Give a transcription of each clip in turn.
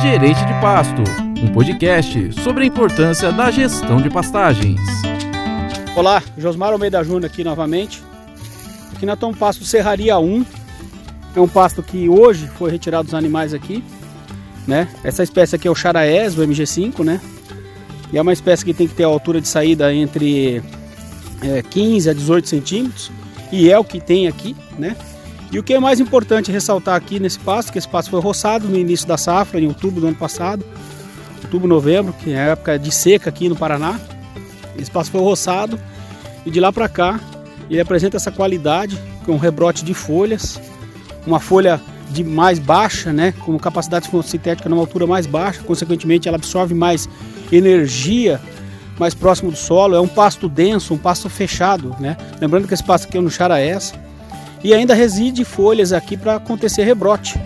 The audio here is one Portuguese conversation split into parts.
Gerente de Pasto, um podcast sobre a importância da gestão de pastagens. Olá, Josmar Almeida Júnior aqui novamente. Aqui nós estamos pasto Serraria 1. É um pasto que hoje foi retirado dos animais aqui. Né? Essa espécie aqui é o Charaés, o MG5, né? E é uma espécie que tem que ter a altura de saída entre é, 15 a 18 centímetros. E é o que tem aqui, né? E o que é mais importante ressaltar aqui nesse pasto, que esse pasto foi roçado no início da safra, em outubro do ano passado, outubro, novembro, que é a época de seca aqui no Paraná. Esse pasto foi roçado e de lá para cá ele apresenta essa qualidade com rebrote de folhas, uma folha de mais baixa, né, com capacidade sintética numa altura mais baixa, consequentemente ela absorve mais energia mais próximo do solo, é um pasto denso, um pasto fechado, né? Lembrando que esse pasto aqui é no Charaés, e ainda reside folhas aqui para acontecer rebrote,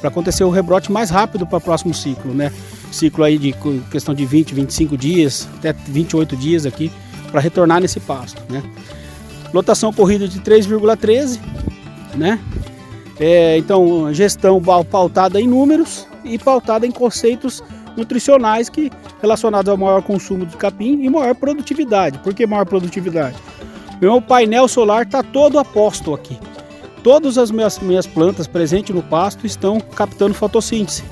para acontecer o rebrote mais rápido para o próximo ciclo, né? Ciclo aí de questão de 20, 25 dias, até 28 dias aqui para retornar nesse pasto, né? Lotação corrida de 3,13, né? É, então, gestão pautada em números e pautada em conceitos nutricionais que relacionados ao maior consumo de capim e maior produtividade. Por que maior produtividade? Meu painel solar está todo aposto aqui. Todas as minhas, minhas plantas presentes no pasto estão captando fotossíntese.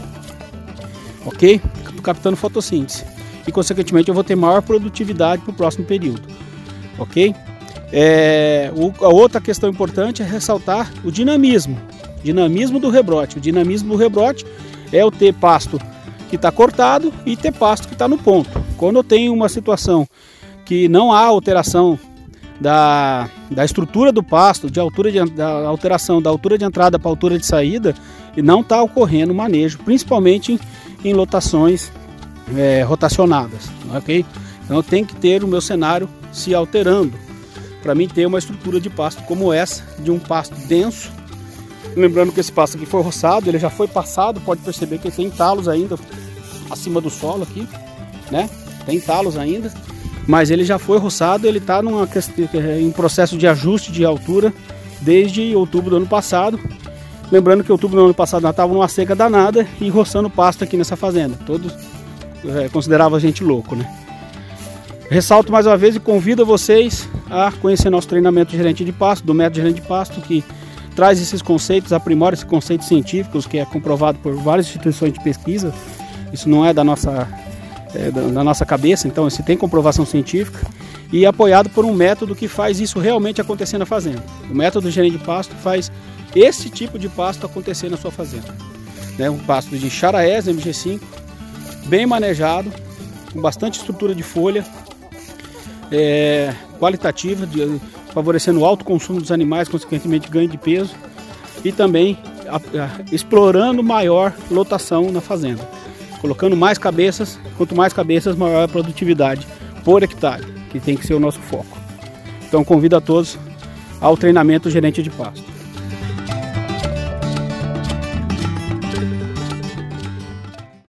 Ok? Captando fotossíntese. E consequentemente eu vou ter maior produtividade para o próximo período. Ok? É, o, a outra questão importante é ressaltar o dinamismo. Dinamismo do rebrote. O dinamismo do rebrote é o ter pasto que está cortado e ter pasto que está no ponto. Quando eu tenho uma situação que não há alteração da, da estrutura do pasto, de altura de, da alteração da altura de entrada para altura de saída, e não está ocorrendo manejo, principalmente em, em lotações é, rotacionadas, ok? Então tenho que ter o meu cenário se alterando para mim ter uma estrutura de pasto como essa, de um pasto denso. Lembrando que esse pasto aqui foi roçado, ele já foi passado, pode perceber que tem talos ainda acima do solo aqui, né? Tem talos ainda mas ele já foi roçado, ele está em processo de ajuste de altura desde outubro do ano passado. Lembrando que outubro do ano passado nós estávamos numa seca danada e roçando pasto aqui nessa fazenda. Todos é, consideravam a gente louco, né? Ressalto mais uma vez e convido vocês a conhecer nosso treinamento de gerente de pasto, do método gerente de pasto, que traz esses conceitos, aprimora esses conceitos científicos, que é comprovado por várias instituições de pesquisa. Isso não é da nossa é, da, nossa cabeça, então isso tem comprovação científica e apoiado por um método que faz isso realmente acontecer na fazenda. O método gerente de pasto faz esse tipo de pasto acontecer na sua fazenda. Né? Um pasto de charaés MG5, bem manejado, com bastante estrutura de folha, é, qualitativa, de, favorecendo o alto consumo dos animais, consequentemente ganho de peso e também a, a, explorando maior lotação na fazenda colocando mais cabeças, quanto mais cabeças, maior a produtividade por hectare, que tem que ser o nosso foco. Então convido a todos ao treinamento gerente de pasto.